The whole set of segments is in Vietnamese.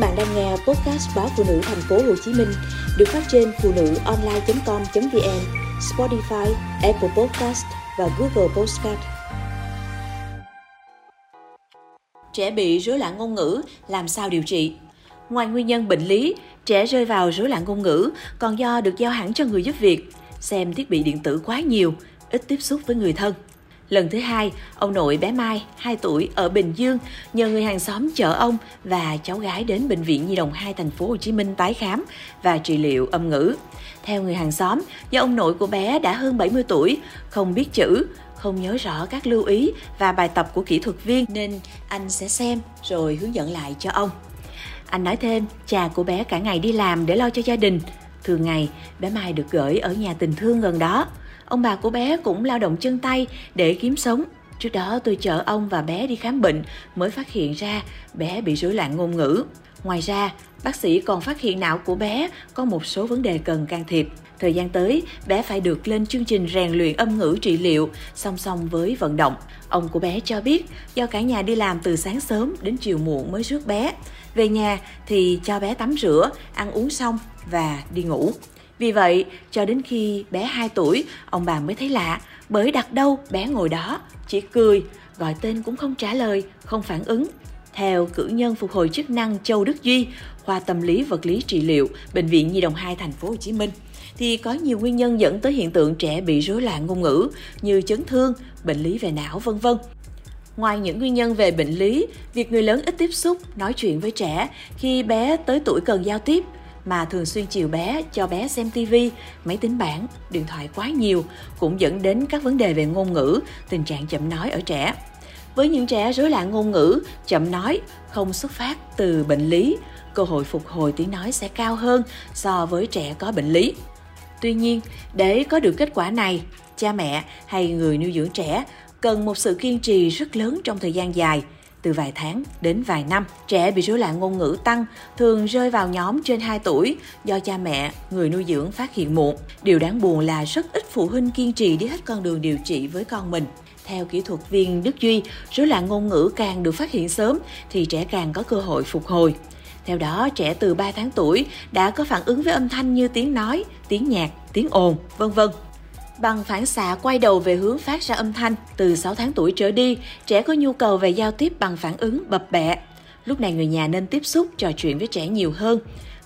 bạn đang nghe podcast báo phụ nữ thành phố Hồ Chí Minh được phát trên phụ nữ online.com.vn, Spotify, Apple Podcast và Google Podcast. Trẻ bị rối loạn ngôn ngữ, làm sao điều trị? Ngoài nguyên nhân bệnh lý, trẻ rơi vào rối loạn ngôn ngữ còn do được giao hẳn cho người giúp việc, xem thiết bị điện tử quá nhiều, ít tiếp xúc với người thân. Lần thứ hai, ông nội bé Mai, 2 tuổi, ở Bình Dương, nhờ người hàng xóm chở ông và cháu gái đến Bệnh viện Nhi đồng 2 thành phố Hồ Chí Minh tái khám và trị liệu âm ngữ. Theo người hàng xóm, do ông nội của bé đã hơn 70 tuổi, không biết chữ, không nhớ rõ các lưu ý và bài tập của kỹ thuật viên nên anh sẽ xem rồi hướng dẫn lại cho ông. Anh nói thêm, cha của bé cả ngày đi làm để lo cho gia đình. Thường ngày, bé Mai được gửi ở nhà tình thương gần đó. Ông bà của bé cũng lao động chân tay để kiếm sống. Trước đó tôi chở ông và bé đi khám bệnh mới phát hiện ra bé bị rối loạn ngôn ngữ. Ngoài ra, bác sĩ còn phát hiện não của bé có một số vấn đề cần can thiệp. Thời gian tới, bé phải được lên chương trình rèn luyện âm ngữ trị liệu song song với vận động. Ông của bé cho biết do cả nhà đi làm từ sáng sớm đến chiều muộn mới rước bé. Về nhà thì cho bé tắm rửa, ăn uống xong và đi ngủ. Vì vậy, cho đến khi bé 2 tuổi, ông bà mới thấy lạ, bởi đặt đâu bé ngồi đó, chỉ cười, gọi tên cũng không trả lời, không phản ứng. Theo cử nhân phục hồi chức năng Châu Đức Duy, khoa tâm lý vật lý trị liệu, bệnh viện Nhi đồng 2 thành phố Hồ Chí Minh, thì có nhiều nguyên nhân dẫn tới hiện tượng trẻ bị rối loạn ngôn ngữ như chấn thương, bệnh lý về não vân vân. Ngoài những nguyên nhân về bệnh lý, việc người lớn ít tiếp xúc, nói chuyện với trẻ khi bé tới tuổi cần giao tiếp mà thường xuyên chiều bé cho bé xem TV, máy tính bảng, điện thoại quá nhiều cũng dẫn đến các vấn đề về ngôn ngữ, tình trạng chậm nói ở trẻ. Với những trẻ rối loạn ngôn ngữ, chậm nói không xuất phát từ bệnh lý, cơ hội phục hồi tiếng nói sẽ cao hơn so với trẻ có bệnh lý. Tuy nhiên, để có được kết quả này, cha mẹ hay người nuôi dưỡng trẻ cần một sự kiên trì rất lớn trong thời gian dài – từ vài tháng đến vài năm. Trẻ bị rối loạn ngôn ngữ tăng thường rơi vào nhóm trên 2 tuổi do cha mẹ, người nuôi dưỡng phát hiện muộn. Điều đáng buồn là rất ít phụ huynh kiên trì đi hết con đường điều trị với con mình. Theo kỹ thuật viên Đức Duy, rối loạn ngôn ngữ càng được phát hiện sớm thì trẻ càng có cơ hội phục hồi. Theo đó, trẻ từ 3 tháng tuổi đã có phản ứng với âm thanh như tiếng nói, tiếng nhạc, tiếng ồn, vân vân bằng phản xạ quay đầu về hướng phát ra âm thanh. Từ 6 tháng tuổi trở đi, trẻ có nhu cầu về giao tiếp bằng phản ứng bập bẹ. Lúc này người nhà nên tiếp xúc, trò chuyện với trẻ nhiều hơn.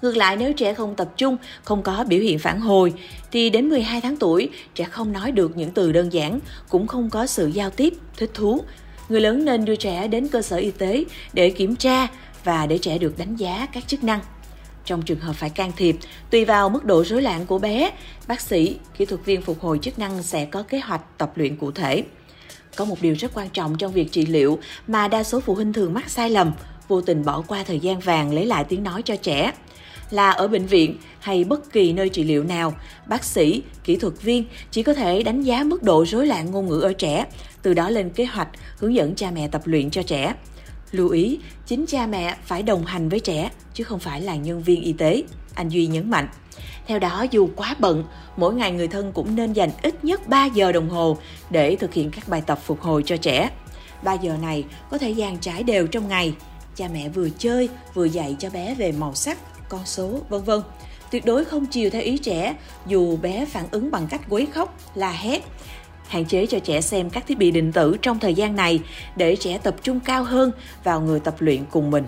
Ngược lại nếu trẻ không tập trung, không có biểu hiện phản hồi, thì đến 12 tháng tuổi, trẻ không nói được những từ đơn giản, cũng không có sự giao tiếp, thích thú. Người lớn nên đưa trẻ đến cơ sở y tế để kiểm tra và để trẻ được đánh giá các chức năng. Trong trường hợp phải can thiệp, tùy vào mức độ rối loạn của bé, bác sĩ, kỹ thuật viên phục hồi chức năng sẽ có kế hoạch tập luyện cụ thể. Có một điều rất quan trọng trong việc trị liệu mà đa số phụ huynh thường mắc sai lầm, vô tình bỏ qua thời gian vàng lấy lại tiếng nói cho trẻ là ở bệnh viện hay bất kỳ nơi trị liệu nào, bác sĩ, kỹ thuật viên chỉ có thể đánh giá mức độ rối loạn ngôn ngữ ở trẻ, từ đó lên kế hoạch hướng dẫn cha mẹ tập luyện cho trẻ. Lưu ý, chính cha mẹ phải đồng hành với trẻ chứ không phải là nhân viên y tế, anh Duy nhấn mạnh. Theo đó, dù quá bận, mỗi ngày người thân cũng nên dành ít nhất 3 giờ đồng hồ để thực hiện các bài tập phục hồi cho trẻ. 3 giờ này có thể dàn trải đều trong ngày. Cha mẹ vừa chơi, vừa dạy cho bé về màu sắc, con số, vân vân. Tuyệt đối không chiều theo ý trẻ, dù bé phản ứng bằng cách quấy khóc, la hét hạn chế cho trẻ xem các thiết bị điện tử trong thời gian này để trẻ tập trung cao hơn vào người tập luyện cùng mình.